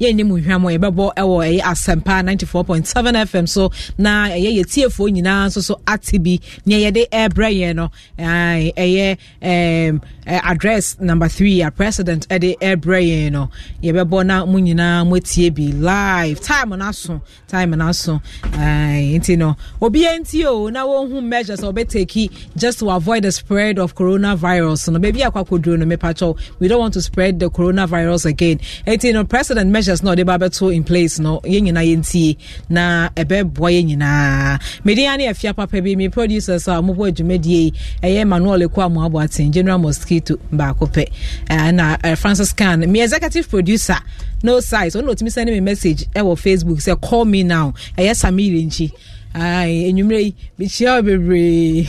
yɛnni mu hwam yɛbɛbɔ ɛwɔ ɛyɛ asɛmpa 94.7 fm so na ɛyɛ yɛ tiefoɔ nyinaa nso so ate bi. Nea yɛde ɛrebrɛ yɛn no ɛyɛ address number three a president ɛde ɛrebrɛ yɛn no. Yɛbɛbɔ na mo nyinaa mo atie bi live. Time no aso time no aso nti no obiara nti o na wɔnhu measures a wɔbɛtaki just to avoid the spread of coronavirus. No baabi akɔ akɔduro no mepakyɛw we don't want to spread the coronavirus again. Nti no president measures na ɔde ba bɛto in place no yɛn nyinaa yɛntie. Na ɛbɛboa yɛn nyinaa. Mede ya ne afia papa bi me producers a mobɔ adwumadie ɛyɛ manuel ɛkɔ amoabo aten general mosquito baako pɛ. Ɛna eh, francis can me executive producer no size. Ɔno ɔtumi send me message ɛwɔ facebook sɛ call me now. Ɛyɛ samir nkyi enwumere yi mekyia wo bebree.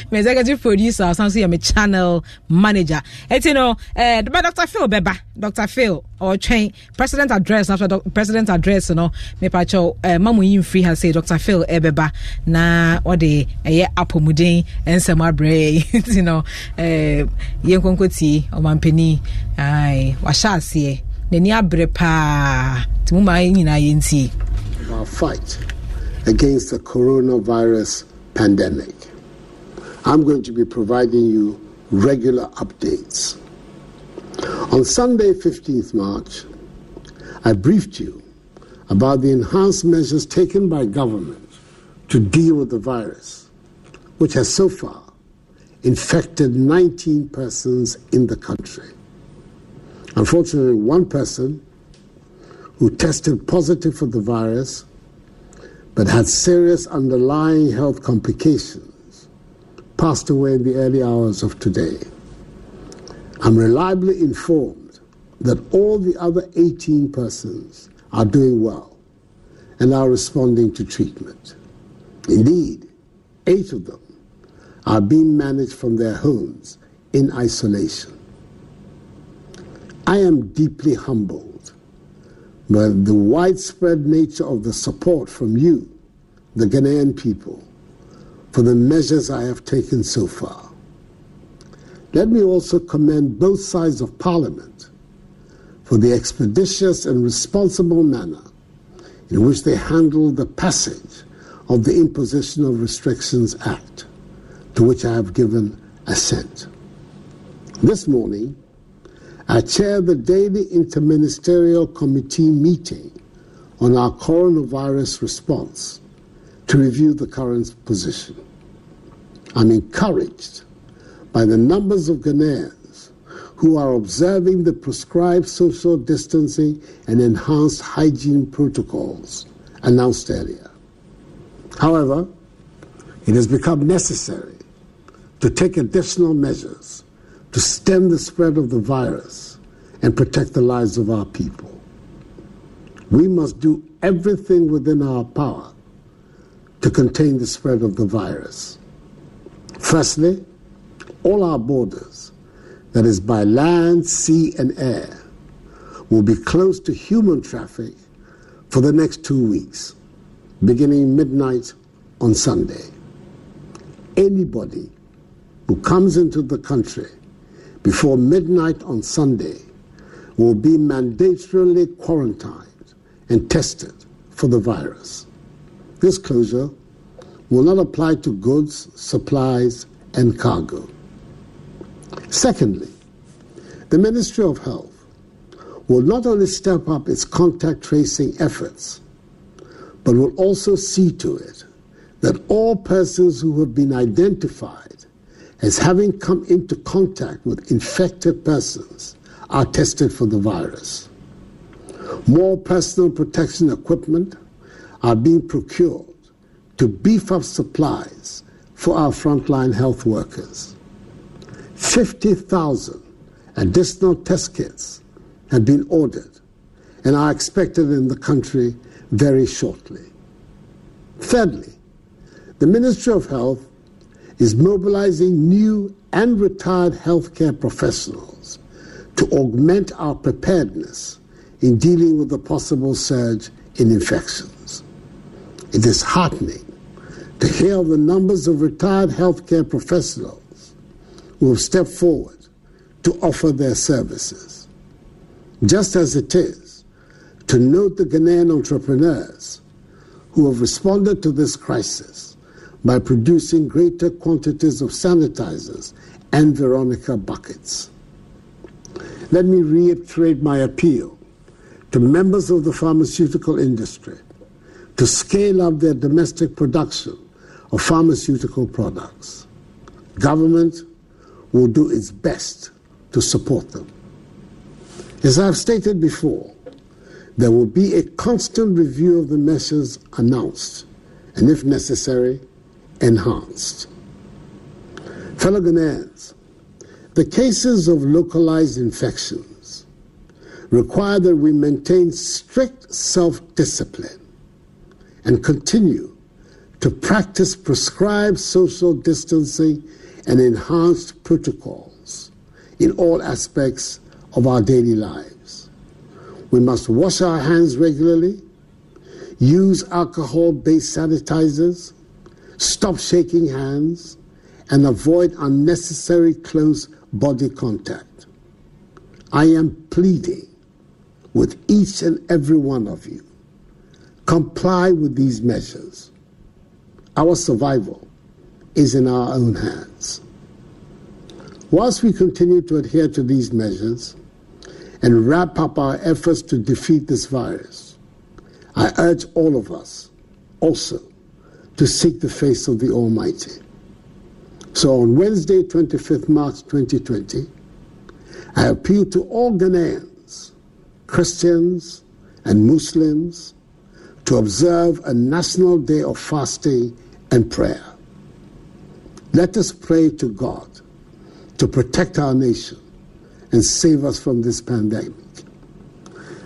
Me executive producer ɔsan so yɛ me channel manager. Ɛti no eh, dr phil bɛba dr phil ɔtwɛn president address after president address no. Mepakyɛw eh, ma mo yi mfiri ha sɛ dr phil ɛbɛba na ɔde ɛyɛ apɔmuden nsɛm abrɛ nti no eh, yɛnkonkotie ɔmampani wahyɛ aseɛ. N'ani abere paa. Nti mo ma nyinaa yɛntie. Fight against the coronavirus pandemic. I'm going to be providing you regular updates. On Sunday, 15th March, I briefed you about the enhanced measures taken by government to deal with the virus, which has so far infected 19 persons in the country. Unfortunately, one person who tested positive for the virus but had serious underlying health complications, passed away in the early hours of today. I'm reliably informed that all the other 18 persons are doing well and are responding to treatment. Indeed, eight of them are being managed from their homes in isolation. I am deeply humbled by the widespread nature of the support from you, the Ghanaian people, for the measures I have taken so far. Let me also commend both sides of Parliament for the expeditious and responsible manner in which they handled the passage of the Imposition of Restrictions Act, to which I have given assent. This morning, I chair the daily interministerial committee meeting on our coronavirus response to review the current position. I'm encouraged by the numbers of Ghanaians who are observing the prescribed social distancing and enhanced hygiene protocols announced earlier. However, it has become necessary to take additional measures to stem the spread of the virus and protect the lives of our people. We must do everything within our power to contain the spread of the virus. Firstly, all our borders, that is by land, sea, and air, will be closed to human traffic for the next two weeks, beginning midnight on Sunday. Anybody who comes into the country before midnight on Sunday will be mandatorily quarantined and tested for the virus. This closure will not apply to goods, supplies, and cargo. Secondly, the Ministry of Health will not only step up its contact tracing efforts, but will also see to it that all persons who have been identified as having come into contact with infected persons are tested for the virus. More personal protection equipment are being procured to beef up supplies for our frontline health workers. 50,000 additional test kits have been ordered and are expected in the country very shortly. Thirdly, the Ministry of Health is mobilizing new and retired healthcare professionals to augment our preparedness in dealing with the possible surge in infections. It is heartening to hear of the numbers of retired healthcare professionals who have stepped forward to offer their services, just as it is to to note the Ghanaian entrepreneurs who have responded to this crisis by producing greater quantities of sanitizers and Veronica buckets. Let me reiterate my appeal to members of the pharmaceutical industry to scale up their domestic production of pharmaceutical products. Government will do its best to support them. As I've stated before, there will be a constant review of the measures announced and, if necessary, enhanced. Fellow Ghanaians, the cases of localized infections require that we maintain strict self discipline and continue to practice prescribed social distancing and enhanced protocols in all aspects of our daily lives. We must wash our hands regularly, use alcohol based sanitizers, stop shaking hands, and avoid unnecessary close body contact. I am pleading with each and every one of you comply with these measures. Our survival is in our own hands. Whilst we continue to adhere to these measures and wrap up our efforts to defeat this virus, I urge all of us also to seek the face of the Almighty. So on Wednesday, 25th March 2020, I appeal to all Ghanaians, Christians, and Muslims to observe a national day of fasting and prayer. Let us pray to God to protect our nation and save us from this pandemic.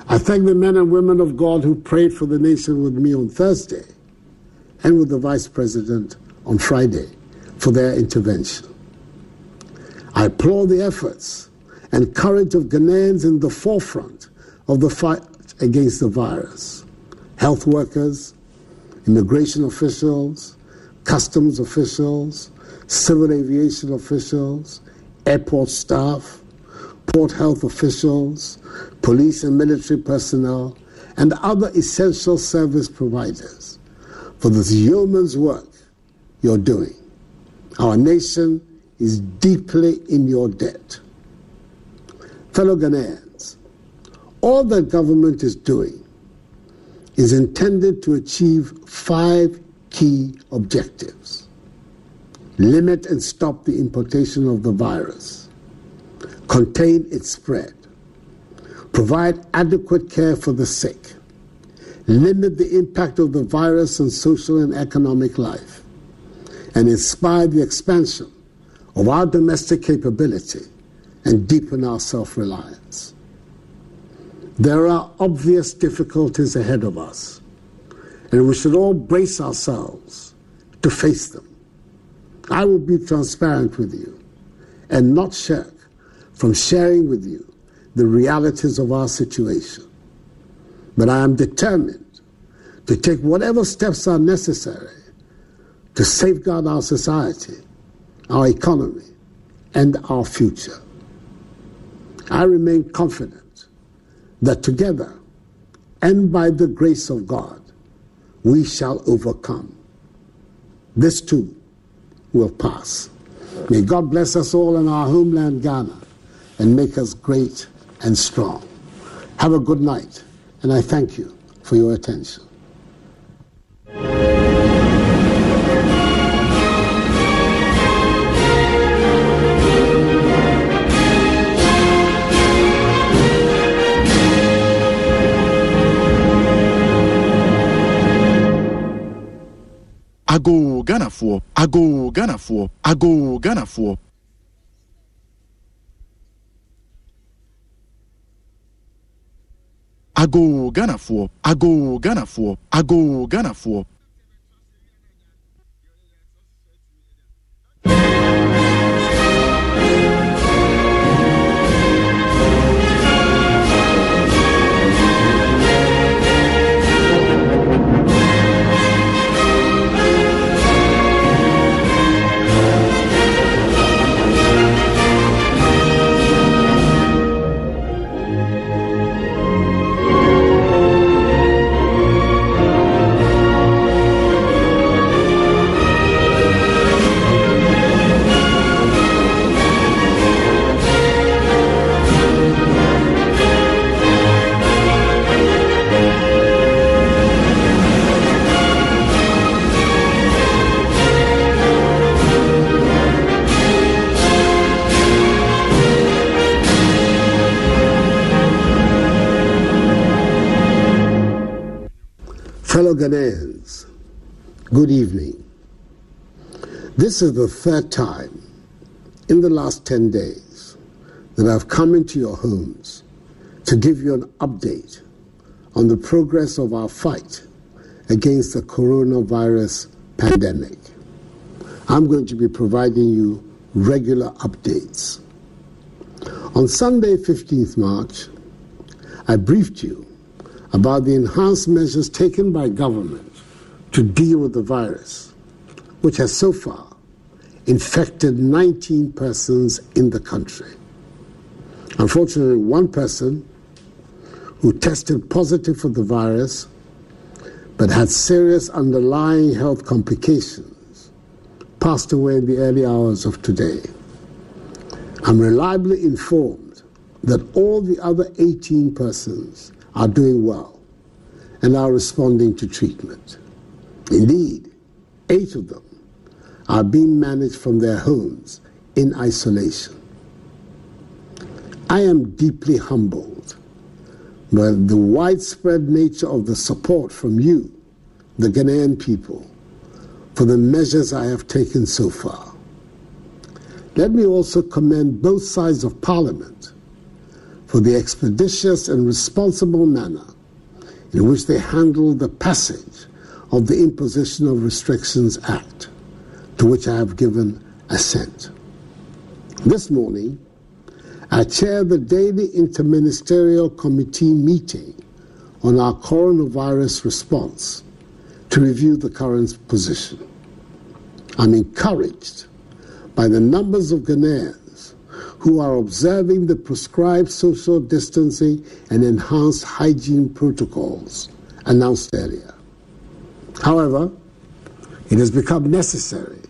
I thank the men and women of God who prayed for the nation with me on Thursday and with the Vice President on Friday for their intervention. I applaud the efforts and courage of Ghanaians in the forefront of the fight against the virus health workers, immigration officials, customs officials, civil aviation officials, airport staff, port health officials, police and military personnel, and other essential service providers for this yeoman's work you're doing. Our nation is deeply in your debt. Fellow Ghanaians, all that government is doing is intended to achieve five key objectives limit and stop the importation of the virus, contain its spread, provide adequate care for the sick, limit the impact of the virus on social and economic life, and inspire the expansion of our domestic capability and deepen our self reliance. There are obvious difficulties ahead of us, and we should all brace ourselves to face them. I will be transparent with you and not shirk from sharing with you the realities of our situation. But I am determined to take whatever steps are necessary to safeguard our society, our economy, and our future. I remain confident that together and by the grace of God, we shall overcome. This too will pass. May God bless us all in our homeland, Ghana, and make us great and strong. Have a good night, and I thank you for your attention. ago ghanafoɔ ago ghanafoɔ ago ghanafoɔ ago ghanafoɔ ago ghanafoɔ ago ghanafoɔ Fellow Ghanaians, good evening. This is the third time in the last 10 days that I've come into your homes to give you an update on the progress of our fight against the coronavirus pandemic. I'm going to be providing you regular updates. On Sunday, 15th March, I briefed you about the enhanced measures taken by government to deal with the virus, which has so far infected 19 persons in the country. Unfortunately, one person who tested positive for the virus but had serious underlying health complications passed away in the early hours of today. I'm reliably informed that all the other 18 persons are doing well and are responding to treatment. Indeed, eight of them are being managed from their homes in isolation. I am deeply humbled by the widespread nature of the support from you, the Ghanaian people, for the measures I have taken so far. Let me also commend both sides of Parliament for the expeditious and responsible manner in which they handled the passage of the Imposition of Restrictions Act, to which I have given assent. This morning, I chaired the daily interministerial committee meeting on our coronavirus response to review the current position. I'm encouraged by the numbers of Ghanaians who are observing the prescribed social distancing and enhanced hygiene protocols announced earlier. However, it has become necessary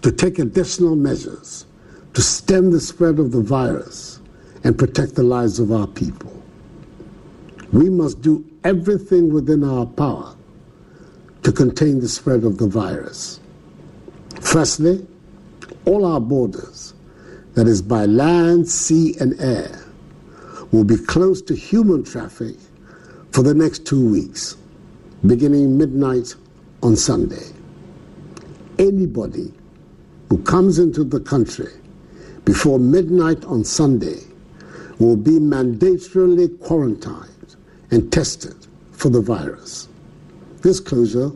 to take additional measures to stem the spread of the virus and protect the lives of our people. We must do everything within our power to contain the spread of the virus. Firstly, all our borders, that is by land, sea, and air, will be closed to human traffic for the next two weeks, beginning midnight on Sunday. Anybody who comes into the country before midnight on Sunday will be mandatorily quarantined and tested for the virus. This closure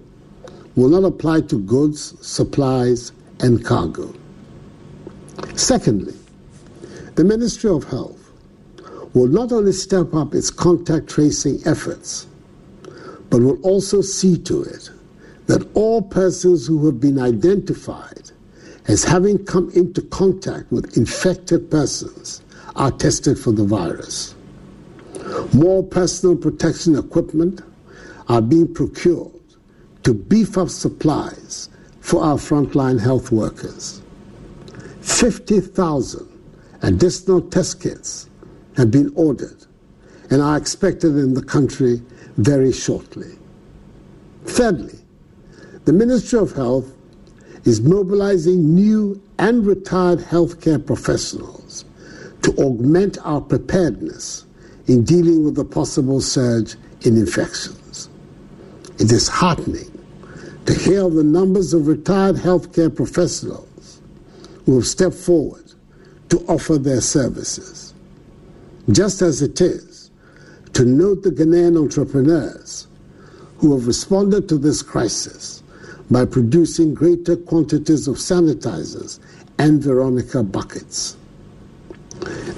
will not apply to goods, supplies, and cargo. Secondly, the Ministry of Health will not only step up its contact tracing efforts, but will also see to it that all persons who have been identified as having come into contact with infected persons are tested for the virus. More personal protection equipment are being procured to beef up supplies for our frontline health workers. 50,000 additional test kits have been ordered and are expected in the country very shortly. Thirdly, the Ministry of Health is mobilizing new and retired healthcare professionals to augment our preparedness in dealing with the possible surge in infections. It is heartening to hear the numbers of retired healthcare professionals who have stepped forward to offer their services. Just as it is to note the Ghanaian entrepreneurs who have responded to this crisis by producing greater quantities of sanitizers and Veronica buckets.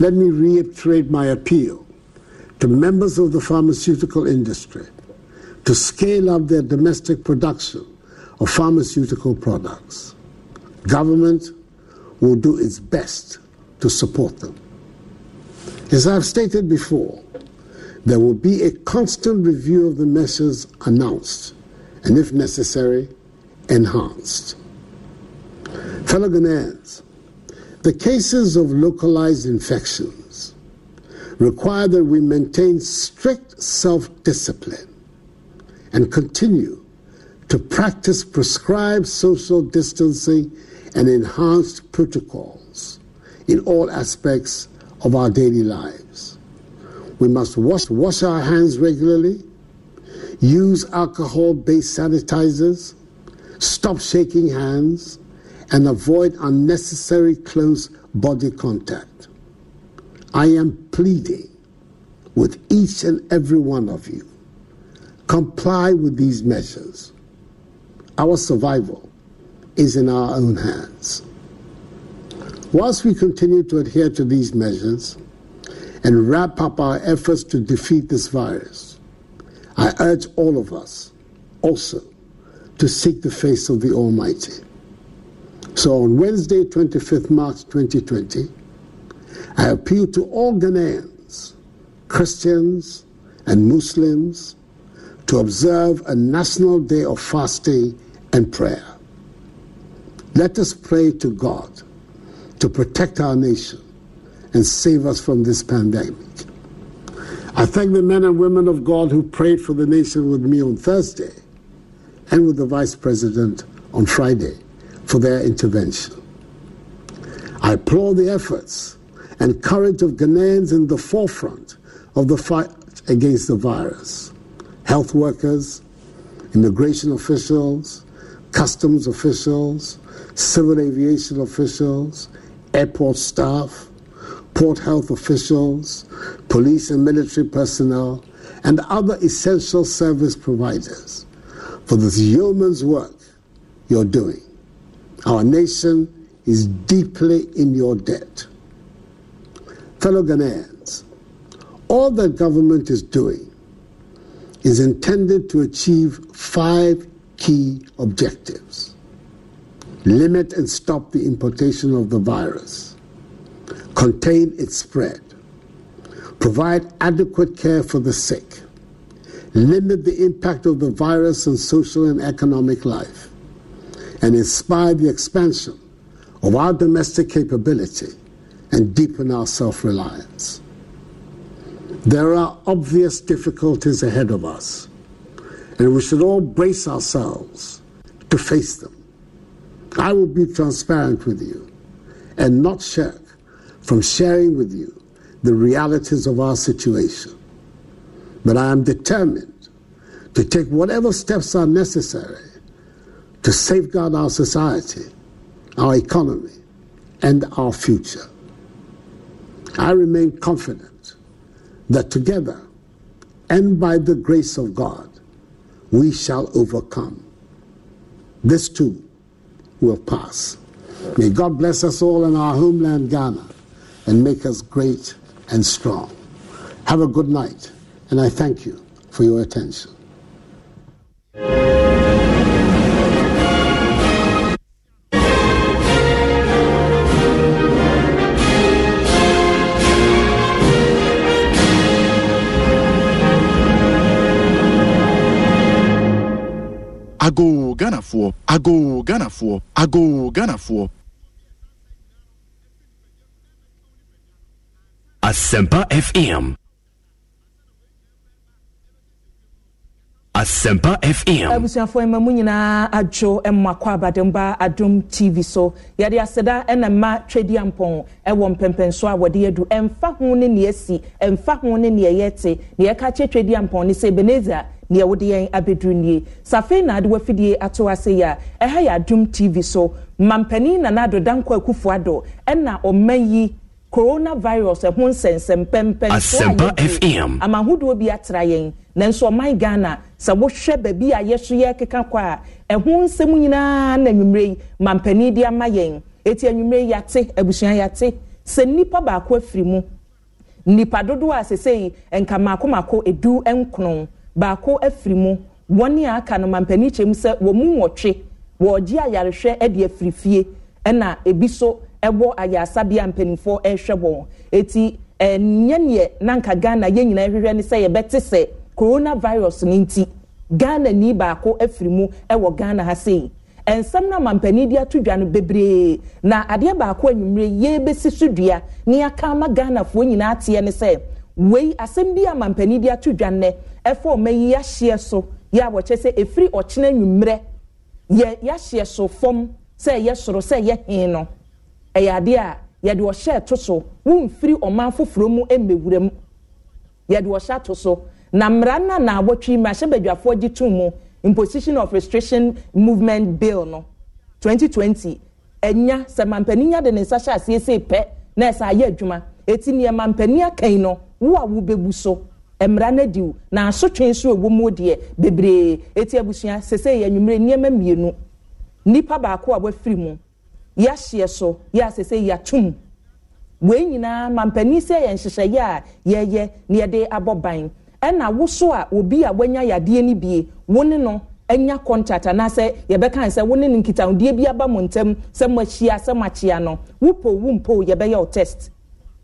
Let me reiterate my appeal to members of the pharmaceutical industry to scale up their domestic production of pharmaceutical products. Government will do its best to support them. As I've stated before, there will be a constant review of the measures announced and, if necessary, enhanced. Fellow Ghanaians, the cases of localized infections require that we maintain strict self discipline and continue to practice prescribed social distancing and enhanced protocols in all aspects of our daily lives. We must wash, wash our hands regularly, use alcohol based sanitizers, stop shaking hands, and avoid unnecessary close body contact. I am pleading with each and every one of you comply with these measures. Our survival is in our own hands. Whilst we continue to adhere to these measures and wrap up our efforts to defeat this virus, I urge all of us also to seek the face of the Almighty. So on Wednesday, 25th March 2020, I appeal to all Ghanaians, Christians, and Muslims to observe a national day of fasting and prayer. Let us pray to God to protect our nation and save us from this pandemic. I thank the men and women of God who prayed for the nation with me on Thursday and with the Vice President on Friday for their intervention. I applaud the efforts and courage of Ghanaians in the forefront of the fight against the virus. Health workers, immigration officials, customs officials, civil aviation officials, airport staff, port health officials, police and military personnel, and other essential service providers for this yeoman's work you're doing. Our nation is deeply in your debt. Fellow Ghanaians, all that government is doing is intended to achieve five key objectives limit and stop the importation of the virus, contain its spread, provide adequate care for the sick, limit the impact of the virus on social and economic life, and inspire the expansion of our domestic capability and deepen our self reliance. There are obvious difficulties ahead of us, and we should all brace ourselves to face them. I will be transparent with you and not shirk from sharing with you the realities of our situation. But I am determined to take whatever steps are necessary to safeguard our society, our economy, and our future. I remain confident that together and by the grace of God, we shall overcome. This too will pass. May God bless us all in our homeland, Ghana, and make us great and strong. Have a good night, and I thank you for your attention. Ghanafoɔ ago ghanafoɔ ago ghanafoɔ Asempa FM. Asempa FM. abusuafoɔ ma mu nyinaa adwo ma kɔ abademba adom tv so. Yɛde aseda ɛna mma twɛdi ampɔn ɛwɔ mpɛmpɛnso a wɔde adu. Ɛmfa ho ne nea esi ɛmfa ho ne nea yɛte. Nea yɛka kyerɛ ampɔn ne sɛ ebenezer nea wɔde yɛn abɛduru nie. Safei na ade wafidie ato ase yi a ɛha yɛ adom tv so. Mampanin nana ado danko akufo ado ɛna ɔma yi coronavirus ɛho nsɛnsɛm pɛmpɛn Asempa FM. amahodoɔ bi atra yɛn. Nanso ɔman ghana sɛ wohwɛ baabi a yɛso yɛkeka kɔ a ɛho nsɛm nyinaa na anwummerɛ yi mampanin de ama yɛn. Eti anwummerɛ yi yɛate abusua yɛate sɛ nnipa baako afiri mu nipa dodoɔ a sese yi nka mako mako edu nkono baako afiri mu. Wɔn a aka no mampanin kyerɛ mu sɛ wɔn mu nwɔtwe. Wɔregye ayarehwɛ de afiri fie ɛna ebi so ɛwɔ ayarasabea mpanimfoɔ ɛrehwɛ wɔn. Eti ɛnyɛ neɛ nanka ghana yɛn nyinaa hwehwɛ ne sɛ yɛbɛte sɛ coronavirus ne nti ghana ni baako afiri mu ɛwɔ ghana ha sei. Nsɛm no amampanin de ato dwa no bebree. Na adeɛ baako anwummerɛ yɛbɛsi so dua ne yɛaka ama ghanafoɔ nyinaa teɛ ne sɛ wei asɛm bi a amampanin de ato dwa nnɛ ɛfa ɔma yi yɛahyeɛ so. Yɛ a wɔkyɛ sɛ ɛfiri ɔkyena anwummerɛ yɛ yɛahyeɛ so fam sɛ ɛyɛ soro sɛ ɛyɛ hen no. Ɛyɛ adeɛ a yɛde ɔhyɛ to so. Womfiri ɔman foforɔ mu mmɛwura mu. Yɛde ɔhyɛ ato so. Na mmara no na awɔtwe mu ahyɛ badwafoɔ gye to mu imposition of restriction movement bill no. 2020 ɛnya sɛ mampanin nya de ne nsa hyɛ aseɛ sɛ pɛ na ɛsɛ ayɛ adwuma eti nea mampanin akan no wo a wobɛbu so. Mmara no adi wo. Na asotwe nso ɛwɔ mu deɛ bebree. Eti abusua sese yɛ anwummerɛ nneɛma mmienu. Nipa baako a wafiri mu yɛahyeɛ so yɛ a sese yɛatum wei nyinaa mampanin sɛ yɛ nhyehyɛeɛ a yɛyɛ na yɛde abɔ ban. Ɛna woso a obi a wanya yadeɛ no bie wo no anya contact anaasɛ yɛbɛka sɛ wo ne no nkitahodie bi aba mo ntam sɛ mo ahyia sɛ mo akyia no wopo wo yɛbɛyɛ wo test.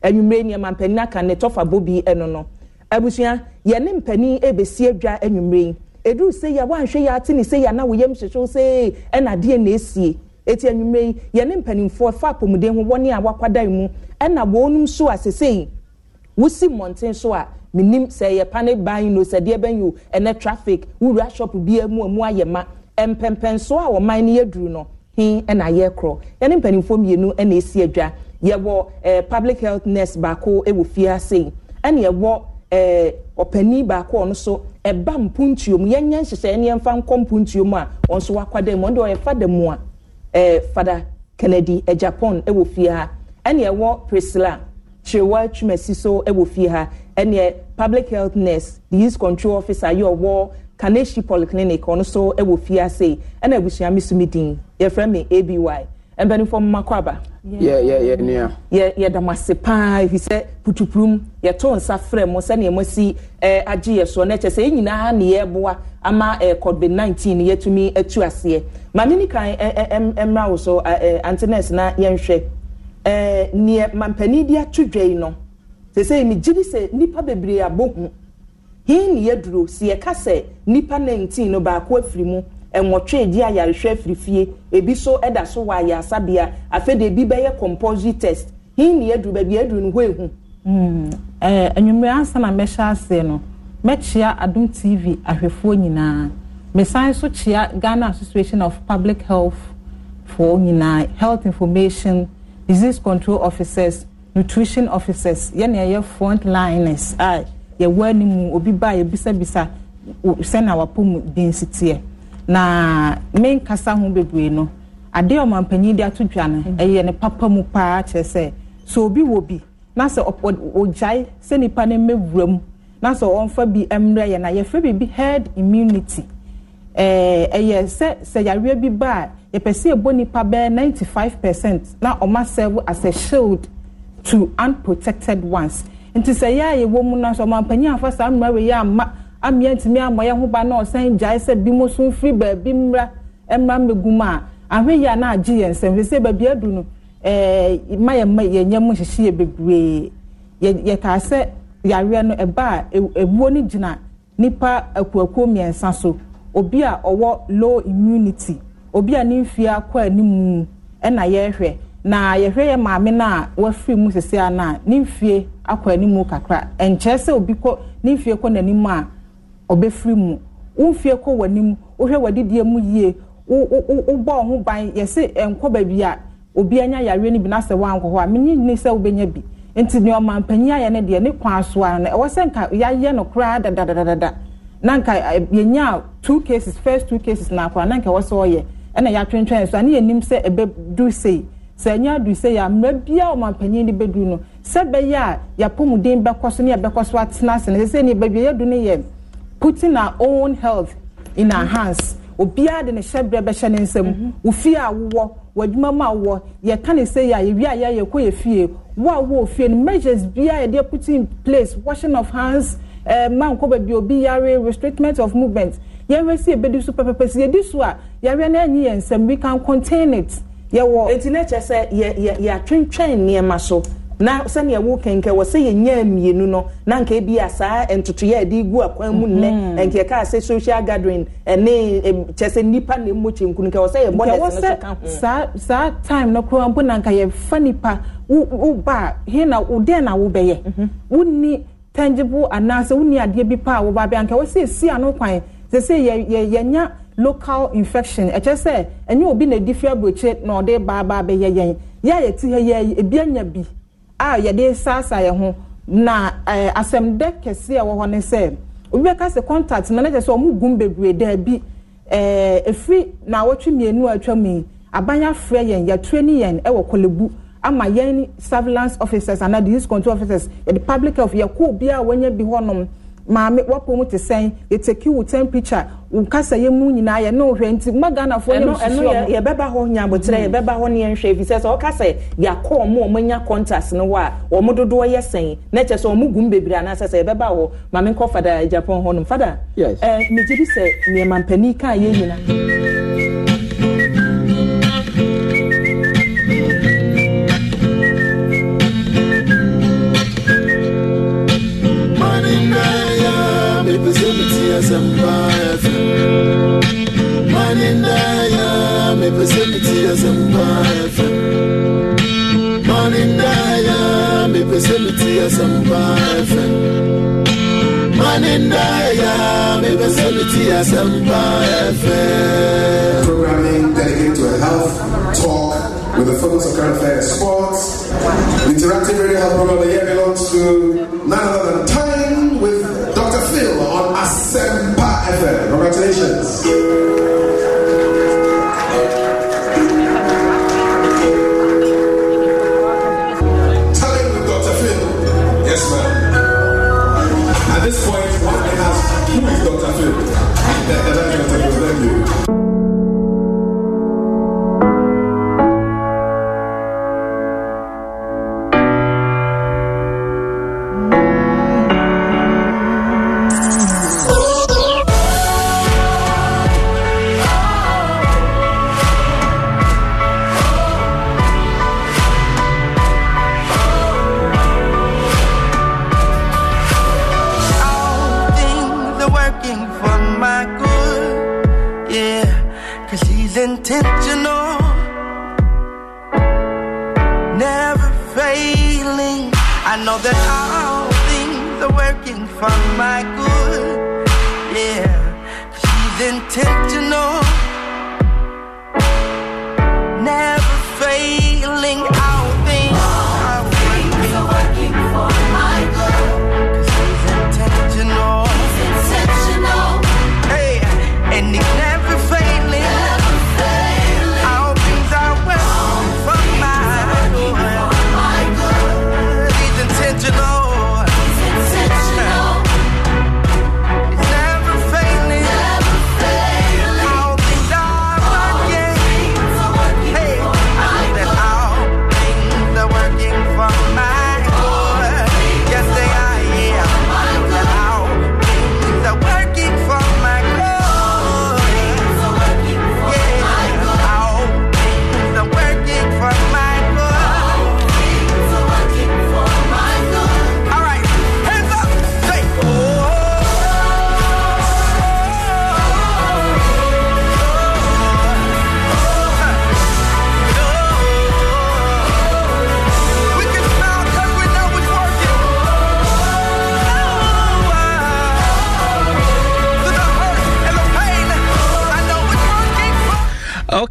Anwummerɛ nneɛma mpanin aka ne tɔfa bɔ bi ɛno no. Abusua yɛne mpanin ebesi adwa anwummerɛ yi. Eduru sɛ yɛ wanhwɛ yɛ ate ne sɛ yɛ ana woyam hyehyew sɛ ɛna adeɛ na esie. Eti anwummerɛ yi yɛne mpanimfoɔ fa apɔmuden ho wɔne a wakwadan mu ɛna wɔn nso a sese yi. Wosi mmɔnten so a menim sɛ yɛ pane ban no sɛ deɛ bɛn ɛnɛ traffic wura shop bi mu a mu ayɛ ma. Mpɛmpɛnso a ɔman no yɛduru no hin ɛna ayɛ korɔ. Yɛne mpanimfoɔ mmienu ɛna esi adwa yɛwɔ ɛɛ public health nurse baako ɛwɔ fie ase yi. Ɛna yɛwɔ ɛɛ ɔpanin baako ɔno so ɛba mpuntuo mu. Yɛnyɛ nhyehyɛ ne yɛmfa nkɔ mpuntuo mu a ɔno so wakwadan mu. Ɔno deɛ fada mu a ɛɛ fada kennedy ɛ japan ɛwɔ fie ha. Ɛna yɛwɔ priscilla kyerewa twumasi so wɔ fie ha. Ɛneɛ public health nurse disease control officer yɛ ɔwɔ kaneshi polyclinic ɔno so wɔ fie ase ɛna abusua mi so mi din. Yɛfrɛ me aby mpanimfoɔ mma kɔ aba. Yɛ yɛ yɛ nua yɛ yɛda mo ase paa efi sɛ putupurum yɛto nsa frɛ mo sɛnea mo si ɛɛ agye yɛ soɔ n'ɛkyɛ sɛ nyinaa ne yɛboa ama ɛɛ covid nineteen yɛtumi atu aseɛ. Maame ni kan ɛ ɛ ɛmra wo so ɛɛ antenɛs na yɛnhwɛ. Ɛɛ neɛ mampanin de ato dwa yi no sese mi gyi di sɛ nipa bebree abɔ hu. Hin ne yɛduro si yɛka sɛ nipa nineteen no baako afiri mu ɛnwɔtwe di ayarehwɛ afiri fie. Ebi so ɛda so wɔ ayasabea. Afei de ebi bɛyɛ compulsory test. Hin ne yɛduro baabi yɛduro no hɔ ehu. ɛɛ enyimire ansa na mɛhyɛ ase no mɛkyia adum tv ahwɛfoɔ nyinaa. Mesan so kyia ghana association of public health for nyinaa. Health information disease control officers nutrition officers yɛne ɛyɛ front liners a yɛwɔ anim obi ba a yɛbisabisa sɛna wapɔ mu teɛ na menkasa ho bebree no adeɛ a ɔmampanyin de ato dwa no ɛyɛ ne papa mu paa kyerɛ sɛ sɛ obi wɔ bi na sɛ ɔgyae sɛ nipa no mmɛwura mu na sɛ ɔmfa bi mmerɛ yɛ na yɛfrɛ biribi herd immunity. Ɛɛ ɛyɛ sɛ sɛ yareɛ bi ba a yɛpɛ sɛ yɛbɔ nipa bɛyɛ ninety five percent na ɔma serve as a shield to unprotected ones. Nti sɛ yɛ a yɛwɔ mu no so ɔmampanyin afa saa mmerɛ wei yɛ ama amia ntumi amɔ yɛn ho ba na ɔsan gyae sɛ bi mo so mfiri baabi mmra mmra mmɛgu mu a ahwɛ yɛ a na agye yɛn nsɛm sɛ baabi adu no. Ɛɛ ma yɛn ma yɛn nyɛ mu hyehyɛ yɛ bebree yɛ yɛkaa sɛ yareɛ no ɛba a ewuo no gyina nipa akuakuo mmiɛnsa so. Obi a ɔwɔ low immunity. Obi a ne mfie akɔ anim ɛna yɛrehwɛ na yɛhwɛ yɛ maame no a wafiri mu sese ano a ne mfie akɔ anim kakra. Nkyɛn sɛ obi kɔ ne mfie kɔ n'anim a ɔbɛfiri mu. Wo mfie kɔ w'anim wohwɛ w'adidie mu yie. Wobɔ ho ban. Yɛse nkɔ baabi a obi anya yareɛ no bi na sɛ wankɔ hɔ a menye ne sɛ wobɛnya bi. Nti nea ɔmampanyin ayɛ no deɛ ne kwan so a no ɛwɔ sɛ nka yɛayɛ no koraa dadadadada na nka yɛnya two cases first two cases na akora na nka ɛwɔ sɛ ɔyɛ. Ɛna yɛatwentwɛn so a ne yɛnim sɛ ɛbɛduru sei. Sɛ ɛnyɛ aduru sei a mmerɛ biara ɔmampanyin de bɛduru no. Sɛ bɛyɛ a yɛapɔmuden bɛkɔ so ne yɛbɛkɔ so atena ase no sɛ sɛ ne baabi yɛdu no yɛ putting our own health in our hands. Obiara de ne hyɛbrɛ bɛhyɛ ne nsam. Ofie a wowɔ w'adwuma mu a wowɔ yɛka ne sɛ yɛ a yɛwie a yɛayɛ kɔ yɛ fie. Wo a wowɔ no measures biara yɛde put in place washing of hands ɛɛ mma nkɔ baabi obi yare restrictment of movement. Yɛhwɛ si ebedi so pɛpɛpɛ. Si yɛdi so a yɛhwɛ na ɛnyi yɛn nsam. We can contain it. Yɛwɔ. eti ne sɛ yɛ yɛ yɛatwentwɛn nneɛma so na sɛnea wo kɛnkɛ wɔ sɛ yɛnya mmienu no na nka ebi a saa ntotoyɛ a yɛde gu akwan mu nnɛ nka yɛka sɛ social gathering ɛne kyɛ sɛ nipa na emu kyenkun nka wɔ sɛ yɛbɔ no so ka ho. saa saa time no koraa mpo na nka yɛfa nipa wo wo ba he na wo den na wo bɛyɛ wonni tangible anaasɛ wonni adeɛ bi pa a wo ba bɛ anka wɔ sɛ esi ano kwan. Sɛ sɛ yɛ yɛ yɛnya local infection. Ɛkyɛ sɛ ɛnyɛ obi na edi fi aburokye na ɔde baabaa bɛyɛ yɛn yɛ a yɛte ha yɛ ebi anya bi. A yɛde saasa yɛn ho. Na ɛɛ asɛmdɛ kɛseɛ ɛwɔ hɔ ne sɛ obi bɛka sɛ contact na ne kyɛ sɛ ɔmo gum bebree daabi. Ɛɛ efiri na awɔtwe mmienu a atwa mu yi aban afrɛ yɛn yɛtwerɛ ni yɛn ɛwɔ kɔlebu ama yɛn surveillance officers anaa disease control officers yɛde public health yɛkɔ obiara a wɔnyɛ bi hɔnom maame wɔpɔ mu te sɛn yɛteki wo temperature. Wo kasa yɛ mu nyinaa yɛ ne ohwɛ nti mo ghanafoɔ yɛ ɛno yɛbɛba hɔ nyabotire yɛbɛba hɔ ne yɛnhwɛ efi sɛ sɛ ɔka sɛ yɛakɔ ɔmo a ɔmo anya contacts no hɔ a ɔmo dodoɔ yɛ sɛn. Na kyɛ sɛ ɔmo gum bebree anaasɛ sɛ yɛbɛba hɔ maame nkɔ fada japan hɔ nom fada megye bi sɛ nneɛma mpanin kaa yɛ nyina facility as a Manindaya, me facility as a Manindaya, me facility as a Manindaya, me programming dedicated to a health talk with a focus on current affairs, sports. Interactive radio health program year belongs to none other than FM. Congratulations. At this point, one ask, who is Dr. Phil?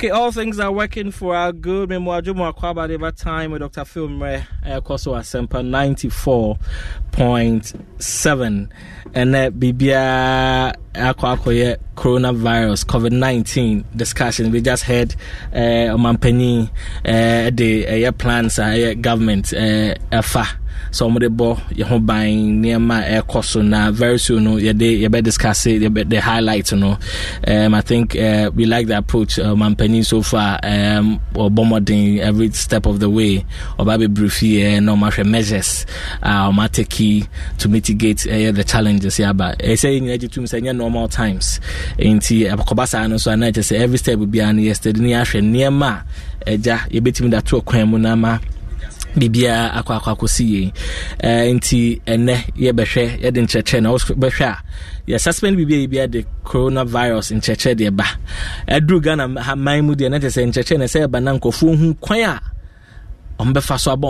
Okay, all things are working for our good. Memoir Jomo Akwaba Deva time with Dr. Phil Mre, Koso Asempa 94.7. And uh, Bibia Akwakoye coronavirus, COVID 19 discussion. We just heard uh, Omampeni, uh, the uh, plans, uh, government, uh. So wɔn de bɔ yɛn ho ban nneɛma a ɛrekɔ so na very soon no yɛde yɛbɛ discuss yɛbɛ the highlight no um, I think uh, we like the approach uh, mampanin so far um, every step of the way ɔba bebree fie na ɔma hwɛ measures a ɔma take to mitigate uh, the challenges yaba ɛsɛ yɛn nyinaa gye tum sɛ ɛnyɛ normal times. Nti ɛkɔba saa no so ana kyerɛ sɛ every step biara no yɛsɛde ne yɛahwɛ nneɛma a ɛgya yɛbɛtumi de ato kwan mu na biribiara akɔ akɔ akɔsi yie uh, nti ɛnɛ yɛbɛhwɛ yɛde nkyerɛkyerɛ na wobɛhwɛ a yɛ suspend biribi a yɛbia de coronavirus nkyerɛkyerɛ deɛ ba. Ɛduru ghana ha- man mu deɛ na kyerɛ sɛ nkyerɛkyerɛ no sɛ ɛba na nkɔfoɔ hu kwan a ɔmbɛfa so abɔ